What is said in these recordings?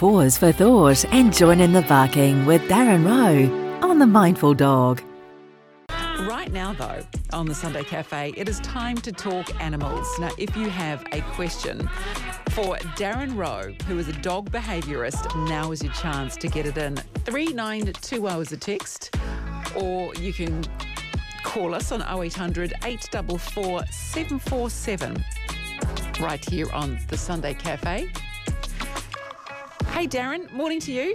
pause for thought and join in the barking with Darren Rowe on The Mindful Dog. Right now, though, on the Sunday Cafe, it is time to talk animals. Now, if you have a question for Darren Rowe, who is a dog behaviourist, now is your chance to get it in. 3920 is a text, or you can call us on 0800 844 747 right here on the Sunday Cafe. Hey, Darren, morning to you.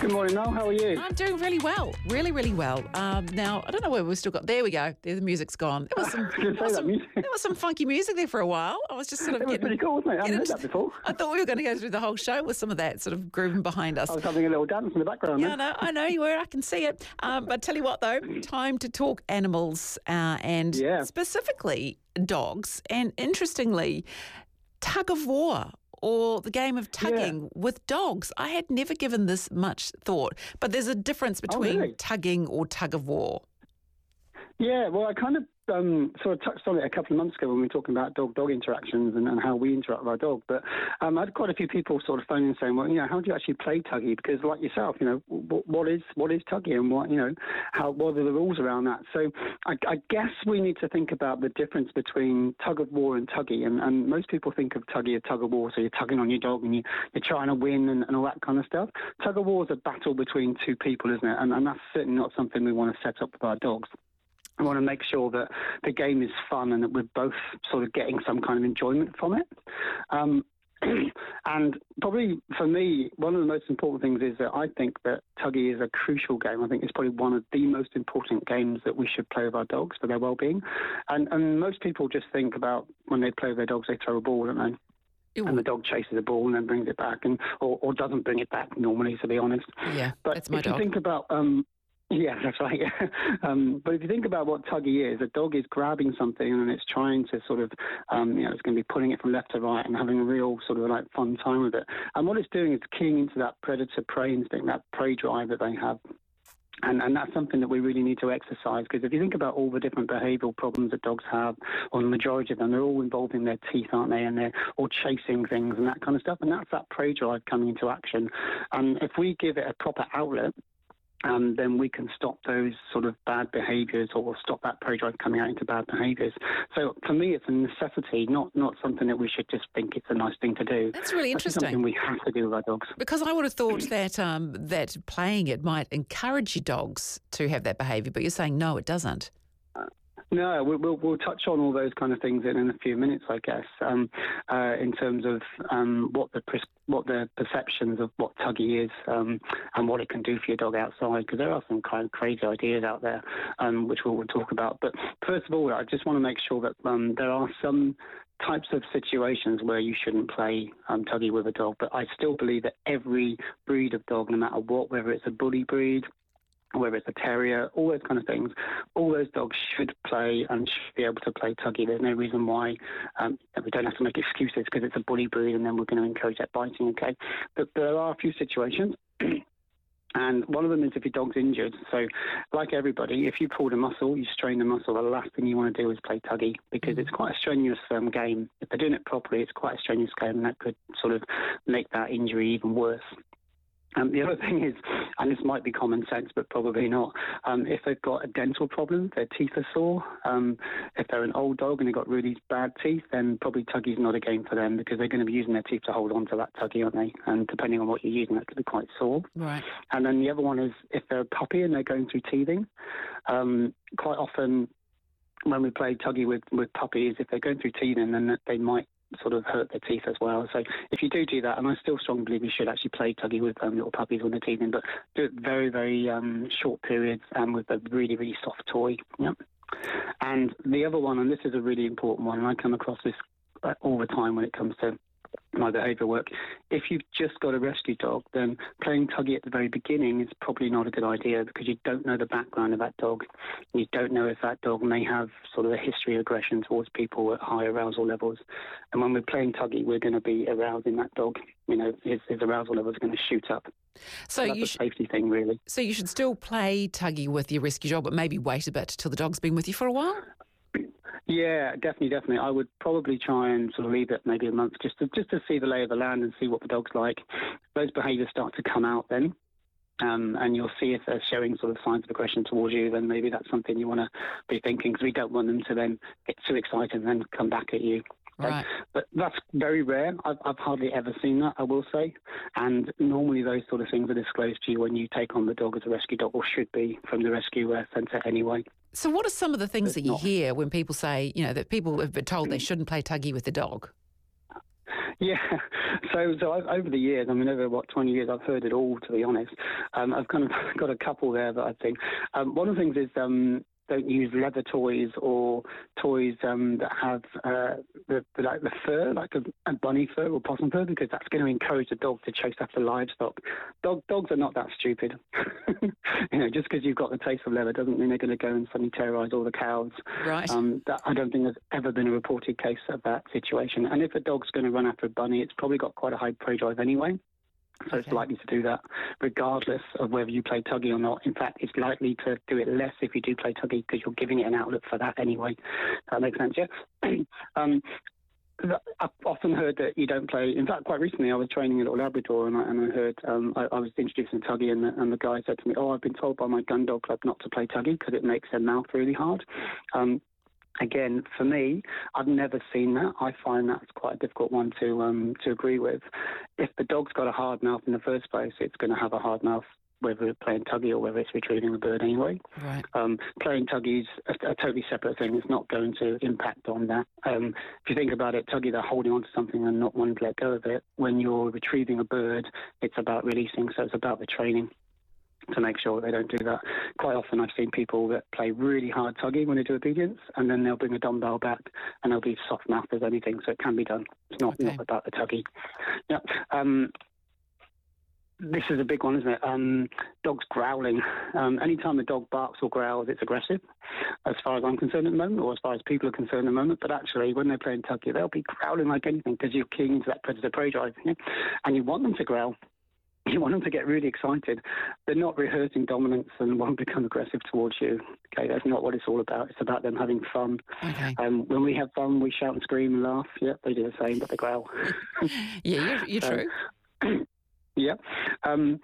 Good morning, Noel. How are you? I'm doing really well, really, really well. Um, now I don't know where we've still got. There we go. There, the music's gone. There was some, there was some, there was some funky music there for a while. I was just sort of it was getting. pretty cool, wasn't it? I haven't heard that before. I thought we were going to go through the whole show with some of that sort of grooving behind us. I was having a little dance in the background. Yeah, I know, I know you were. I can see it. Um, but tell you what, though, time to talk animals uh, and Yeah. specifically dogs. And interestingly, tug of war or the game of tugging with dogs. I had never given this much thought, but there's a difference oh, between Oh, really? tugging or tug of war. Yeah, well, I kind of um, sort of touched on it a couple of months ago when we were talking about dog-dog interactions and, and how we interact with our dog. But um, I had quite a few people sort of phoning saying, well, you know, how do you actually play tuggy? Because like yourself, you know, what, what is what is tuggy and what, you know, how what are the rules around that? So I, I guess we need to think about the difference between tug of war and tuggy. And, and most people think of tuggy as tug of war, so you're tugging on your dog and you, you're trying to win and, and all that kind of stuff. Tug of war is a battle between two people, isn't it? And, and that's certainly not something we want to set up with our dogs. I want to make sure that the game is fun and that we're both sort of getting some kind of enjoyment from it. Um, and probably for me, one of the most important things is that I think that Tuggy is a crucial game. I think it's probably one of the most important games that we should play with our dogs for their well-being. And, and most people just think about when they play with their dogs, they throw a ball, don't they? and the dog chases the ball and then brings it back, and or, or doesn't bring it back normally, to be honest. Yeah, But that's my if dog. you think about, um, yeah, that's right. um, but if you think about what tuggy is, a dog is grabbing something and it's trying to sort of, um, you know, it's going to be pulling it from left to right and having a real sort of like fun time with it. And what it's doing is keying into that predator prey instinct, that prey drive that they have. And, and that's something that we really need to exercise because if you think about all the different behavioural problems that dogs have, or the majority of them, they're all involving their teeth, aren't they? And they're all chasing things and that kind of stuff. And that's that prey drive coming into action. And if we give it a proper outlet, um, then we can stop those sort of bad behaviours or stop that prey drive coming out into bad behaviours. So for me, it's a necessity, not not something that we should just think it's a nice thing to do. That's really interesting. something we have to do with our dogs. Because I would have thought that um, that playing it might encourage your dogs to have that behaviour, but you're saying no, it doesn't. No, we'll, we'll, touch on all those kind of things in, in a few minutes, I guess, um, uh, in terms of um, what the pres- what the perceptions of what tuggy is um, and what it can do for your dog outside, because there are some kind of crazy ideas out there, um, which we'll, we'll talk about. But first of all, I just want to make sure that um, there are some types of situations where you shouldn't play um, tuggy with a dog, but I still believe that every breed of dog, no matter what, whether it's a bully breed, whether it's a terrier, all those kind of things, all those dogs should play and should be able to play tuggy. There's no reason why um, we don't have to make excuses because it's a bully breed and then we're going to encourage that biting, okay? But there are a few situations. And one of them is if your dog's injured. So, like everybody, if you pulled a muscle, you strain the muscle, the last thing you want to do is play tuggy because it's quite a strenuous um, game. If they're doing it properly, it's quite a strenuous game, and that could sort of make that injury even worse. Um, the other thing is, and this might be common sense, but probably not, um, if they've got a dental problem, their teeth are sore, um, if they're an old dog and they've got really bad teeth, then probably tuggy's not a game for them because they're going to be using their teeth to hold on to that tuggy, aren't they? And depending on what you're using, that could be quite sore. Right. And then the other one is if they're a puppy and they're going through teething, um, quite often when we play tuggy with, with puppies, if they're going through teething, then they might sort of hurt their teeth as well. So if you do do that, and I still strongly believe you should actually play tuggy with um, little puppies when they're teething, but do it very, very um, short periods and with a really, really soft toy. Yep. And the other one, and this is a really important one, and I come across this uh, all the time when it comes to my behaviour work. If you've just got a rescue dog, then playing tuggy at the very beginning is probably not a good idea because you don't know the background of that dog. You don't know if that dog may have sort of a history of aggression towards people at high arousal levels. And when we're playing tuggy, we're going to be arousing that dog. You know, his, his arousal levels are going to shoot up. So that's you a sh- safety thing, really. so you should still play tuggy with your rescue dog, but maybe wait a bit till the dog's been with you for a while. Yeah, definitely, definitely. I would probably try and sort of leave it maybe a month just to just to see the lay of the land and see what the dog's like. Those behaviours start to come out then. Um, and you'll see if they're showing sort of signs of aggression towards you, then maybe that's something you want to be thinking because we don't want them to then get too excited and then come back at you. Right. But that's very rare. I've, I've hardly ever seen that, I will say. And normally those sort of things are disclosed to you when you take on the dog as a rescue dog, or should be from the rescue centre anyway. So, what are some of the things It's that you not. hear when people say, you know, that people have been told they shouldn't play tuggy with the dog? Yeah. So, so I've, over the years, I mean, over what 20 years, I've heard it all. To be honest, um, I've kind of got a couple there that I've seen. Um, one of the things is um, don't use leather toys or toys um, that have uh, the, the like the fur, like a, a bunny fur or possum fur, because that's going to encourage the dog to chase after livestock. Dog dogs are not that stupid. you know, just because you've got the taste of leather doesn't mean they're going to go and suddenly terrorise all the cows. Right. Um, that, I don't think there's ever been a reported case of that situation. And if a dog's going to run after a bunny, it's probably got quite a high prey drive anyway. So it's likely to do that regardless of whether you play tuggy or not. In fact, it's likely to do it less if you do play tuggy because you're giving it an outlet for that anyway. That makes sense, yeah? um, I've often heard that you don't play. In fact, quite recently, I was training a little Labrador, and I, and I heard um, I, I was introducing tuggy, and the, and the guy said to me, "Oh, I've been told by my gun dog club not to play tuggy because it makes their mouth really hard." Um, again, for me, I've never seen that. I find that's quite a difficult one to um, to agree with. If the dog's got a hard mouth in the first place, it's going to have a hard mouth whether it's playing tuggy or whether it's retrieving a bird anyway. Right. Um, playing tuggy's a, a totally separate thing. It's not going to impact on that. Um, if you think about it, tuggy, they're holding on to something and not wanting to let go of it. When you're retrieving a bird, it's about releasing, so it's about the training to make sure they don't do that. Quite often, I've seen people that play really hard tuggy when they do obedience, and then they'll bring a dumbbell back and they'll be soft mouthed as anything, so it can be done. It's not, Okay. not about the tuggy. Yeah. Um, this is a big one, isn't it? Um, dogs growling. Um, anytime a dog barks or growls, it's aggressive, as far as I'm concerned at the moment, or as far as people are concerned at the moment. But actually, when they're playing tuggy, they'll be growling like anything because you're keying into that predator prey drive, and you want them to growl. You want them to get really excited. They're not rehearsing dominance and won't become aggressive towards you. Okay, that's not what it's all about. It's about them having fun. Okay. Um, when we have fun, we shout and scream and laugh. Yeah, they do the same, but they growl. Yeah, you're, you're So- true. yeah. Um,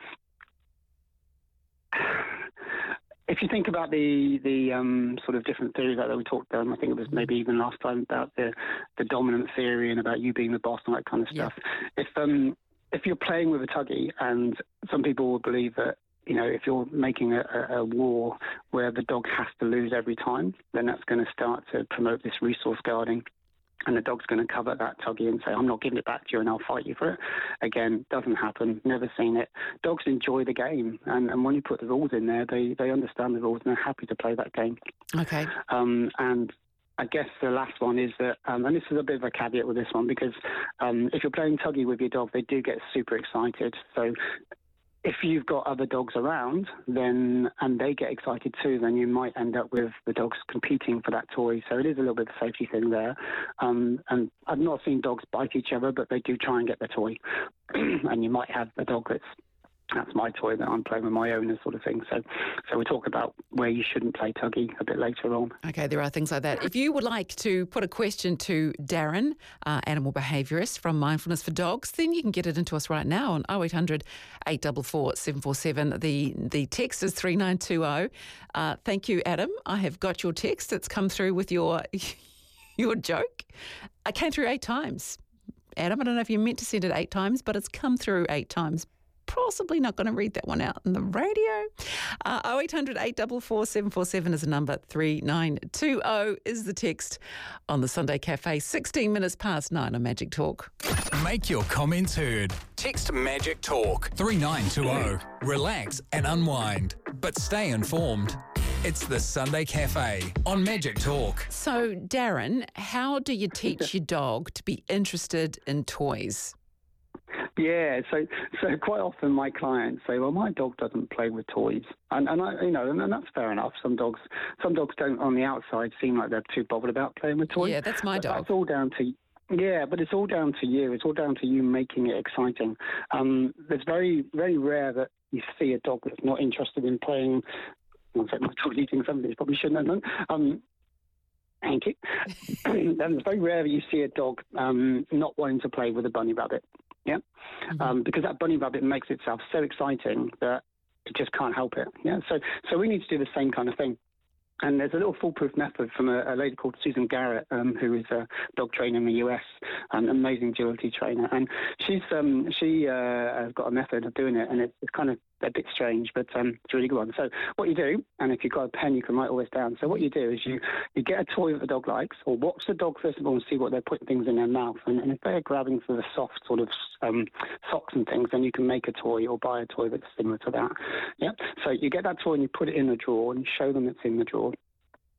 if you think about the the um, sort of different theories that we talked about, I think it was maybe even last time about the the dominant theory and about you being the boss and that kind of Yeah. stuff. If um if you're playing with a tuggy, and some people will believe that. You know, if you're making a, a, war where the dog has to lose every time, then that's going to start to promote this resource guarding and the dog's going to cover that tuggy and say, I'm not giving it back to you and I'll fight you for it. Again, doesn't happen. Never seen it. Dogs enjoy the game. And, and when you put the rules in there, they, they understand the rules and they're happy to play that game. Okay. Um, and I guess the last one is that, um, and this is a bit of a caveat with this one, because um, if you're playing tuggy with your dog, they do get super excited. So if you've got other dogs around, then and they get excited too, then you might end up with the dogs competing for that toy. So it is a little bit of a safety thing there. Um, and I've not seen dogs bite each other, but they do try and get the toy. and you might have a dog that's that's my toy that I'm playing with my owner, sort of thing. So, so we talk about where you shouldn't play tuggy a bit later on. Okay, there are things like that. If you would like to put a question to Darren, uh, animal behaviourist from Mindfulness for Dogs, then you can get it into us right now on 0800 844 747. The, the text is 3920. Uh, thank you, Adam. I have got your text. It's come through with your, your joke. I came through eight times. Adam, I don't know if you meant to send it eight times, but it's come through eight times possibly not going to read that one out on the radio. Uh, 0800 844 747 is the number. 3920 is the text on the Sunday Cafe. 16 minutes past nine on Magic Talk. Make your comments heard. Text Magic Talk 3920. Relax and unwind, but stay informed. It's the Sunday Cafe on Magic Talk. So, Darren, how do you teach your dog to be interested in toys? Yeah, so so quite often my clients say, "Well, my dog doesn't play with toys," and and I, you know, and, and that's fair enough. Some dogs, some dogs don't on the outside seem like they're too bothered about playing with toys. Yeah, that's my But dog. That's all down to. Yeah, but it's all down to you. It's all down to you making it exciting. Um, it's very, very rare that you see a dog that's not interested in playing. One second, my dog's eating something. He probably shouldn't have done. Um, Thank you. and it's very rare that you see a dog um, not wanting to play with a bunny rabbit. Yeah, mm-hmm. um, because that bunny rabbit makes itself so exciting that it just can't help it. Yeah, so so we need to do the same kind of thing. And there's a little foolproof method from a, a lady called Susan Garrett, um, who is a dog trainer in the US, an amazing agility trainer. And she's um, she uh, has got a method of doing it, and it's, it's kind of a bit strange, but um, it's a really good one. So what you do, and if you've got a pen, you can write all this down. So what you do is you, you get a toy that the dog likes, or watch the dog first of all and see what they're putting things in their mouth. And, and if they're grabbing for the soft sort of um, socks and things, then you can make a toy or buy a toy that's similar to that. Yeah. So you get that toy and you put it in the drawer and show them it's in the drawer.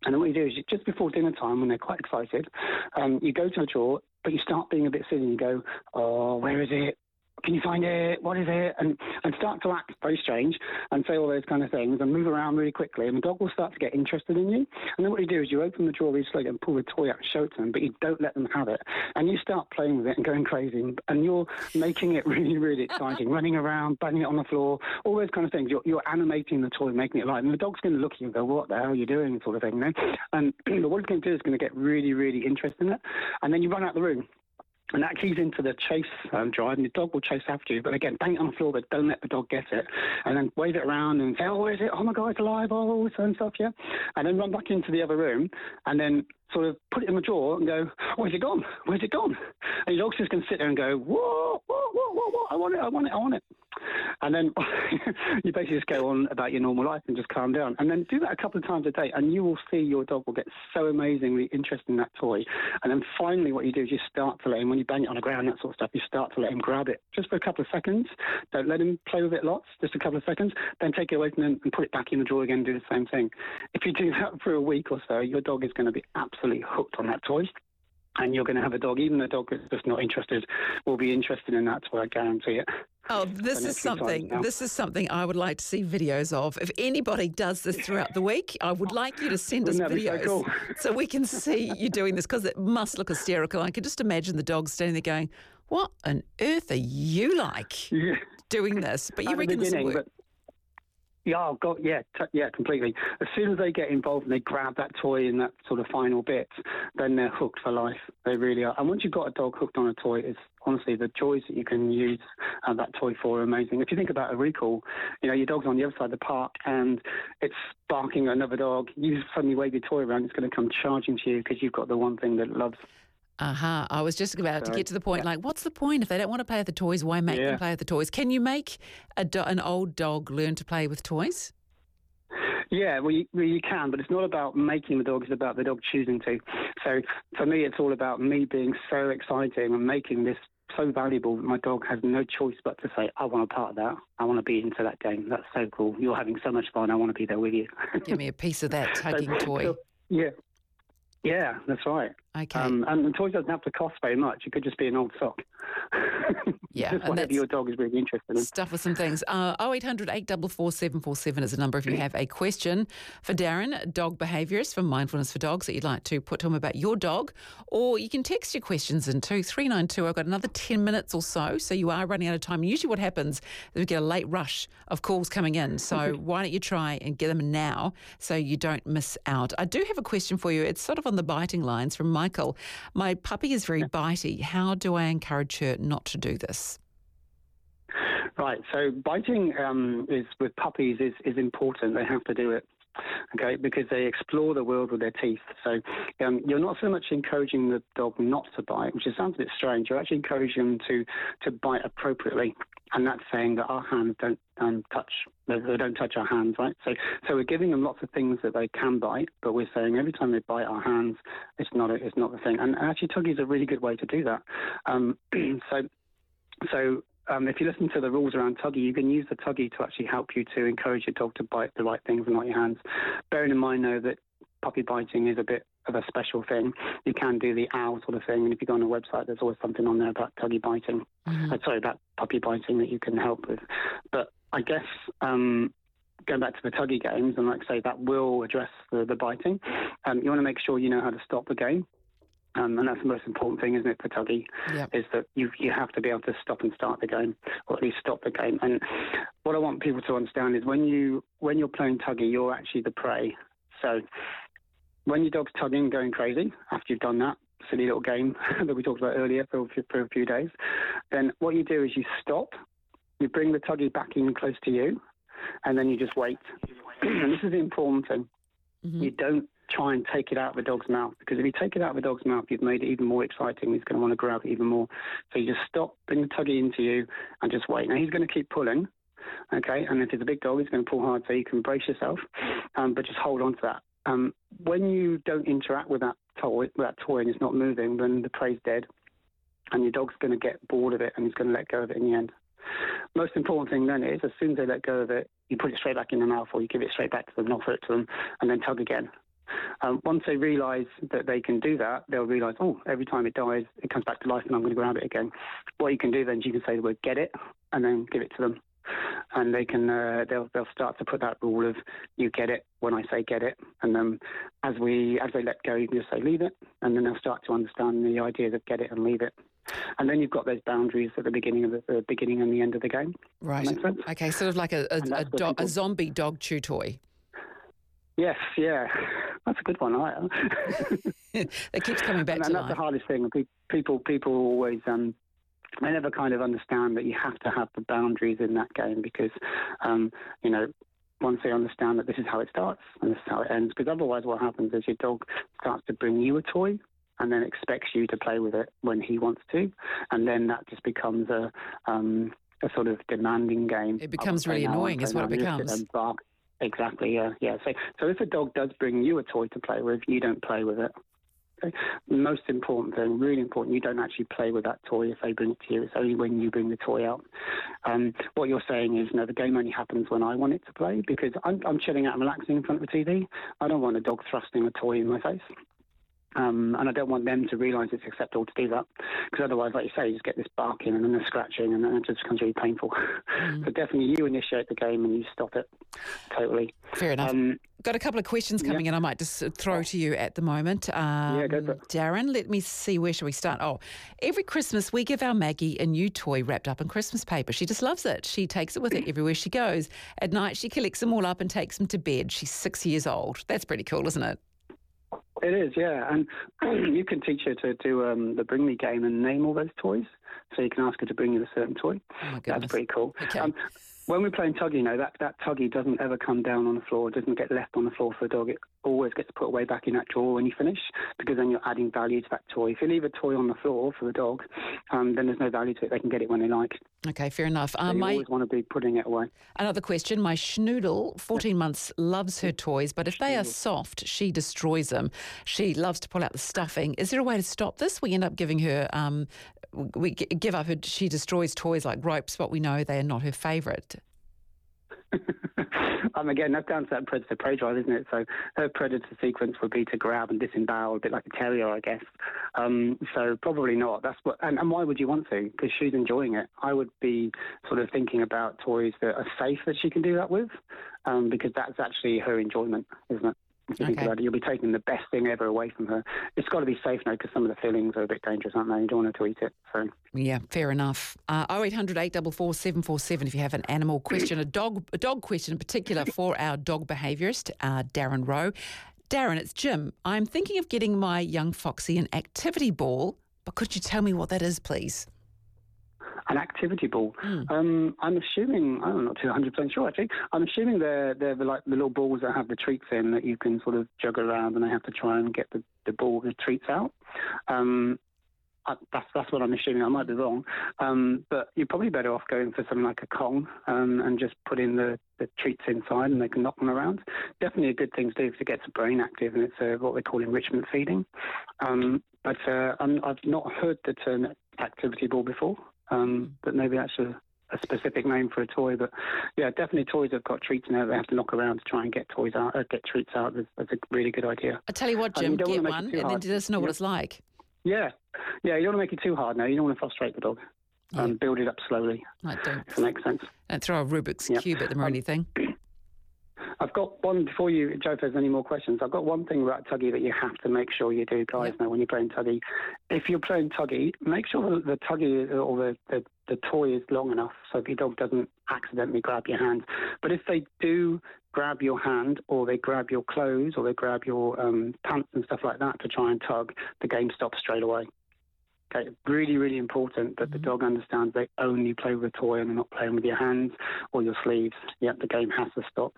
And then what you do is you, just before dinner time, when they're quite excited, um, you go to the drawer, but you start being a bit silly. And you go, oh, where is it? Can you find it? What is it? And and start to act very strange and say all those kind of things and move around really quickly. And the dog will start to get interested in you. And then what you do is you open the drawer really slowly and pull the toy out and show it to them, but you don't let them have it. And you start playing with it and going crazy. And you're making it really, really exciting, running around, banging it on the floor, all those kind of things. You're, you're animating the toy, making it live. And the dog's going to look at you and go, what the hell are you doing? Sort of thing. You know? And what it's going to do is going to get really, really interested in it. And then you run out the room and that keys into the chase um, drive, and the dog will chase after you. But again, bang it on the floor, but don't let the dog get it. And then wave it around and say, oh, where is it? Oh, my God, it's alive. Oh, this and stuff, yeah. And then run back into the other room and then sort of put it in the drawer and go, where's it gone? Where's it gone? And your dog's just going to sit there and go, whoa, whoa, whoa, whoa, whoa, I want it, I want it, I want it. And then you basically just go on about your normal life and just calm down. And then do that a couple of times a day, and you will see your dog will get so amazingly interested in that toy. And then finally, what you do is you start to let him, when you bang it on the ground, that sort of stuff, you start to let him grab it just for a couple of seconds. Don't let him play with it lots, just a couple of seconds. Then take it away from him and put it back in the drawer again and do the same thing. If you do that for a week or so, your dog is going to be absolutely hooked on that toy and you're going to have a dog, even a dog that's just not interested, will be interested in that toy. I guarantee it. Oh, this is something. This is something I would like to see videos of. If anybody does this throughout the week, I would like you to send us videos so, cool? so, we can see you doing this because it must look hysterical. I can just imagine the dog standing there going, "What on earth are you like yeah. doing this?" But you reckon this will work? Yeah, oh, God, yeah, t- yeah, completely. As soon as they get involved and they grab that toy in that sort of final bit, then they're hooked for life. They really are. And once you've got a dog hooked on a toy, it's honestly the joys that you can use uh, that toy for are amazing. If you think about a recall, you know, your dog's on the other side of the park and it's barking at another dog. You suddenly wave your toy around, it's going to come charging to you because you've got the one thing that loves. Aha. Uh-huh. I was just about so, to get to the point. Like, what's the point? If they don't want to play with the toys, why make yeah. them play with the toys? Can you make do- an old dog learn to play with toys? Yeah, well you, well, you can, but it's not about making the dog, it's about the dog choosing to. So for me, it's all about me being so exciting and making this so valuable that my dog has no choice but to say, I want a part of that. I want to be into that game. That's so cool. You're having so much fun. I want to be there with you. Give me a piece of that tugging so, toy. So, yeah. Yeah, that's right. Okay. Um, and the toy doesn't have to cost very much. It could just be an old sock. yeah. just whatever your dog is really interested in. Stuff with some things. Uh, 0800 844 747 is the number if you have a question for Darren, dog behaviourist from Mindfulness for Dogs that you'd like to put to him about your dog. Or you can text your questions in 2392. I've got another 10 minutes or so, so you are running out of time. Usually what happens is we get a late rush of calls coming in. So why don't you try and get them now so you don't miss out? I do have a question for you. It's sort of on the biting lines from my Michael, my puppy is very bitey. How do I encourage her not to do this? Right. So biting um, is with puppies is, is important. They have to do it. Okay, because they explore the world with their teeth. So um, you're not so much encouraging the dog not to bite, which sounds a bit strange. You're actually encouraging them to to bite appropriately, and that's saying that our hands don't um, touch. They don't touch our hands, right? So so we're giving them lots of things that they can bite, but we're saying every time they bite our hands, it's not a, it's not the thing. And actually, Tuggy is a really good way to do that. Um, so so um, if you listen to the rules around tuggy, you can use the tuggy to actually help you to encourage your dog to bite the right things and not your hands. Bearing in mind, though, that puppy biting is a bit of a special thing. You can do the owl sort of thing, and if you go on a website, there's always something on there about tuggy biting. Mm-hmm. Uh, sorry, about puppy biting that you can help with. But I guess um, going back to the tuggy games, and like I say, that will address the, the biting. Um, you want to make sure you know how to stop the game. Um, and that's the most important thing, isn't it, for Tuggy? Yep. Is that you you have to be able to stop and start the game, or at least stop the game. And what I want people to understand is when you when you're playing Tuggy, you're actually the prey. So when your dog's tugging, going crazy, after you've done that silly little game that we talked about earlier for, for a few days, then what you do is you stop, you bring the tuggy back in close to you, and then you just wait. and this is the important thing. Mm-hmm. You don't try and take it out of the dog's mouth because if you take it out of the dog's mouth, you've made it even more exciting. He's going to want to grab it even more. So you just stop, bring the tuggy into you, and just wait. Now he's going to keep pulling, okay? And if it's a big dog, he's going to pull hard, so you can brace yourself, um, but just hold on to that. Um, when you don't interact with that toy, that toy, and it's not moving, then the prey's dead, and your dog's going to get bored of it, and he's going to let go of it in the end. Most important thing then is, as soon as they let go of it, you put it straight back in the mouth, or you give it straight back to them, and offer it to them, and then tug again. Um, once they realise that they can do that, they'll realise, oh, every time it dies, it comes back to life, and I'm going to grab it again. What you can do then is you can say the word "get it" and then give it to them, and they can uh, they'll they'll start to put that rule of you get it when I say get it, and then as we as they let go, you can just say leave it, and then they'll start to understand the ideas of get it and leave it. And then you've got those boundaries at the beginning of the, the beginning and the end of the game. Right. Okay, sort of like a a, a, do- a zombie dog chew toy. Yes, yeah, that's a good one. I it keeps coming back and, to and that's the hardest thing. People, people always um, they never kind of understand that you have to have the boundaries in that game because, um, you know, once they understand that this is how it starts and this is how it ends, because otherwise what happens is your dog starts to bring you a toy and then expects you to play with it when he wants to, and then that just becomes a um, a sort of demanding game. It becomes really annoying, is what it becomes. Exactly, yeah, yeah. So, so if a dog does bring you a toy to play with, you don't play with it. Okay. Most important thing, really important, you don't actually play with that toy if they bring it to you. It's only when you bring the toy out. Um, what you're saying is, no, the game only happens when I want it to play because I'm, I'm chilling out and relaxing in front of the TV. I don't want a dog thrusting a toy in my face. Um, and I don't want them to realise it's acceptable to do that, because otherwise, like you say, you just get this barking and then the scratching, and then it just becomes really painful. Mm. so definitely, you initiate the game and you stop it totally. Fair enough. Um, Got a couple of questions coming yeah. in. I might just throw to you at the moment. Um, yeah, go for it. Darren, let me see. Where should we start? Oh, every Christmas we give our Maggie a new toy wrapped up in Christmas paper. She just loves it. She takes it with her everywhere she goes. At night, she collects them all up and takes them to bed. She's six years old. That's pretty cool, isn't it? It is, yeah, and you can teach her to do um, the Bring Me game and name all those toys. So you can ask her to bring you a certain toy. Oh That's pretty cool. Okay. Um, when we're playing tuggy, you know, that, that tuggy doesn't ever come down on the floor. Doesn't get left on the floor for the dog. It always gets put away back in that drawer when you finish because then you're adding value to that toy. If you leave a toy on the floor for the dog, um, then there's no value to it. They can get it when they like. Okay, fair enough. So you my, always want to be putting it away. Another question. My schnoodle, 14 months, loves her toys, but if they are soft, she destroys them. She loves to pull out the stuffing. Is there a way to stop this? We end up giving her, um, we give up she destroys toys like ropes, but we know they are not her favourite. um, again, that's down to that predator prey drive, isn't it? So her predator sequence would be to grab and disembowel, a bit like a terrier, I guess. Um, so probably not. That's what. And, and why would you want to? Because she's enjoying it. I would be sort of thinking about toys that are safe that she can do that with, um, because that's actually her enjoyment, isn't it? If you okay. think about it, you'll be taking the best thing ever away from her. It's got to be safe now because some of the fillings are a bit dangerous, aren't they? You don't want her to eat it. So yeah, fair enough. Uh, 0800 844 747 if you have an animal question, a dog, a dog question in particular for our dog behaviourist, uh, Darren Rowe. Darren, it's Jim. I'm thinking of getting my young Foxy an activity ball, but could you tell me what that is, please? An activity ball. Mm. Um, I'm assuming I'm not too 100 percent sure actually. I'm assuming they're they're like the little balls that have the treats in that you can sort of juggle around, and they have to try and get the the ball the treats out. Um, that's that's what I'm assuming. I might be wrong, um, but you're probably better off going for something like a Kong um, and just putting the, the treats inside, and they can knock them around. Definitely a good thing to do because it gets the brain active, and it's uh, what they call enrichment feeding. Um, but uh, i have not heard the term activity ball before um, but maybe that's a, a, specific name for a toy. But yeah, definitely toys have got treats there. They have to knock around to try and get toys out, uh, get treats out. That's, that's, a really good idea. I tell you what, Jim, get one and then let us know yeah. what it's like. Yeah, yeah. You don't want to make it too hard now. You don't want to frustrate the dog. Yeah. Um, build it up slowly. I don't. If it makes sense. Don't throw a Rubik's yep. cube at them or um, anything. I've got one before you, Joe. If there's any more questions, I've got one thing about Tuggy that you have to make sure you do, guys. Yep. Know when you're playing Tuggy, if you're playing Tuggy, make sure that the Tuggy or the, the the toy is long enough so your dog doesn't accidentally grab your hand. But if they do grab your hand or they grab your clothes or they grab your um, pants and stuff like that to try and tug, the game stops straight away. Okay, really, really important that the mm-hmm. dog understands they only play with a toy and they're not playing with your hands or your sleeves. Yeah, the game has to stop.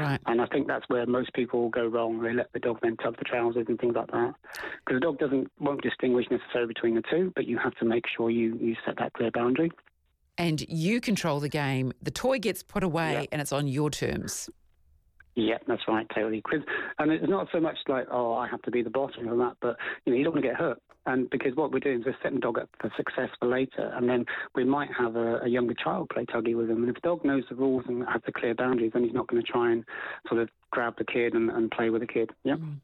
Right. And I think that's where most people go wrong. They let the dog then tug the trousers and things like that. Because the dog doesn't won't distinguish necessarily between the two, but you have to make sure you, you set that clear boundary. And you control the game. The toy gets put away yeah. and it's on your terms. Yeah, that's right, totally. And it's not so much like, oh, I have to be the boss and that, but you know, you don't want to get hurt. And because what we're doing is we're setting the dog up for success for later, and then we might have a, a younger child play tuggy with them. And if the dog knows the rules and has the clear boundaries, then he's not going to try and sort of grab the kid and, and play with the kid. Yeah. Mm.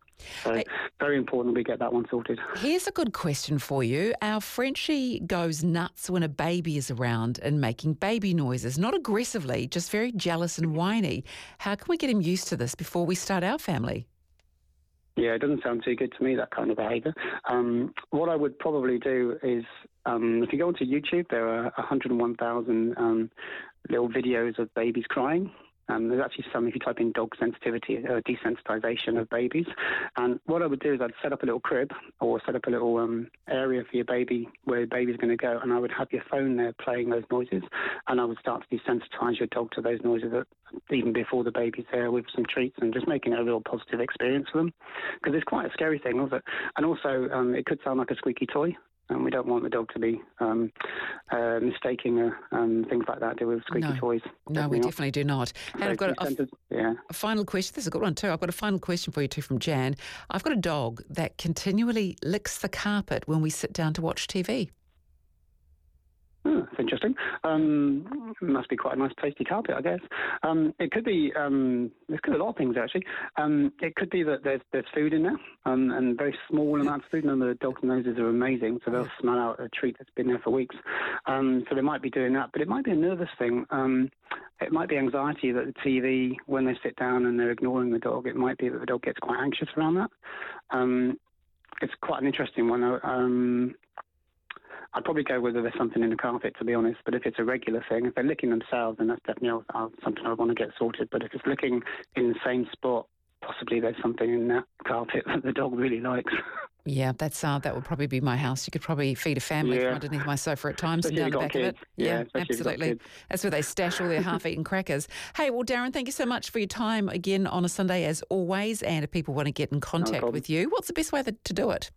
So hey, very important we get that one sorted. Here's a good question for you. Our Frenchie goes nuts when a baby is around and making baby noises, not aggressively, just very jealous and whiny. How can we get him used to this before we start our family? Yeah, it doesn't sound too good to me, that kind of behaviour. Um, what I would probably do is, um, if you go onto YouTube, there are 101,000 um, little videos of babies crying. Um, there's actually some, if you type in dog sensitivity, uh, desensitization of babies. And what I would do is I'd set up a little crib or set up a little um, area for your baby where the baby's going to go, and I would have your phone there playing those noises, and I would start to desensitize your dog to those noises even before the baby's there with some treats and just making it a real positive experience for them. Because it's quite a scary thing, was it? And also, um, it could sound like a squeaky toy and we don't want the dog to be um, uh, mistaking uh, um, things like that do with squeaky no. toys. No, we definitely do not. And so I've got a, yeah. a, final question. This is a good one too. I've got a final question for you too from Jan. I've got a dog that continually licks the carpet when we sit down to watch TV. That's interesting. Um, must be quite a nice, tasty carpet, I guess. Um, it could be. Um, there could be a lot of things actually. Um, it could be that there's there's food in there, um, and very small amounts of food. And the dog's noses are amazing, so they'll smell out a treat that's been there for weeks. Um, so they might be doing that, but it might be a nervous thing. it might be anxiety that the TV, when they sit down and they're ignoring the dog, it might be that the dog gets quite anxious around that. it's quite an interesting one. I'd probably go whether there's something in the carpet, to be honest. But if it's a regular thing, if they're licking themselves, then that's definitely something I want to get sorted. But if it's licking in the same spot, possibly there's something in that carpet that the dog really likes. Yeah, that's uh, that would probably be my house. You could probably feed a family yeah. from underneath my sofa at times especially and down the back kids. of it. Yeah, yeah absolutely. That's where they stash all their half-eaten crackers. Hey, well, Darren, thank you so much for your time again on a Sunday as always. And if people want to get in contact no with you, what's the best way to do it?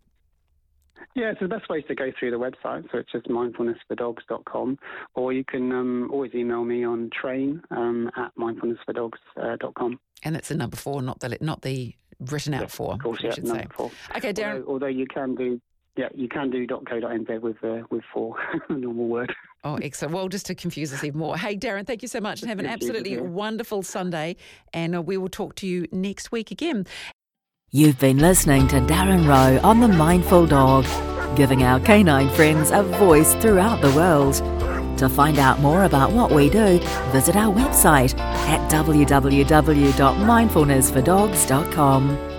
Yeah, so the best way is to go through the website. So it's just mindfulness4dogs.com, or you can um, always email me on train um, at mindfulness4dogs.com. And that's the number four, not the not the written out four. Of course, yeah, number say. four. Okay, Darren. Although, although, you can do. Yeah, you can do .co.nz with uh, with four, normal word. Oh, excellent. Well, just to confuse us even more. Hey, Darren, thank you so much and have an absolutely wonderful Sunday. And uh, we will talk to you next week again. You've been listening to Darren Rowe on The Mindful Dog, giving our canine friends a voice throughout the world. To find out more about what we do, visit our website at www.mindfulness4dogs.com.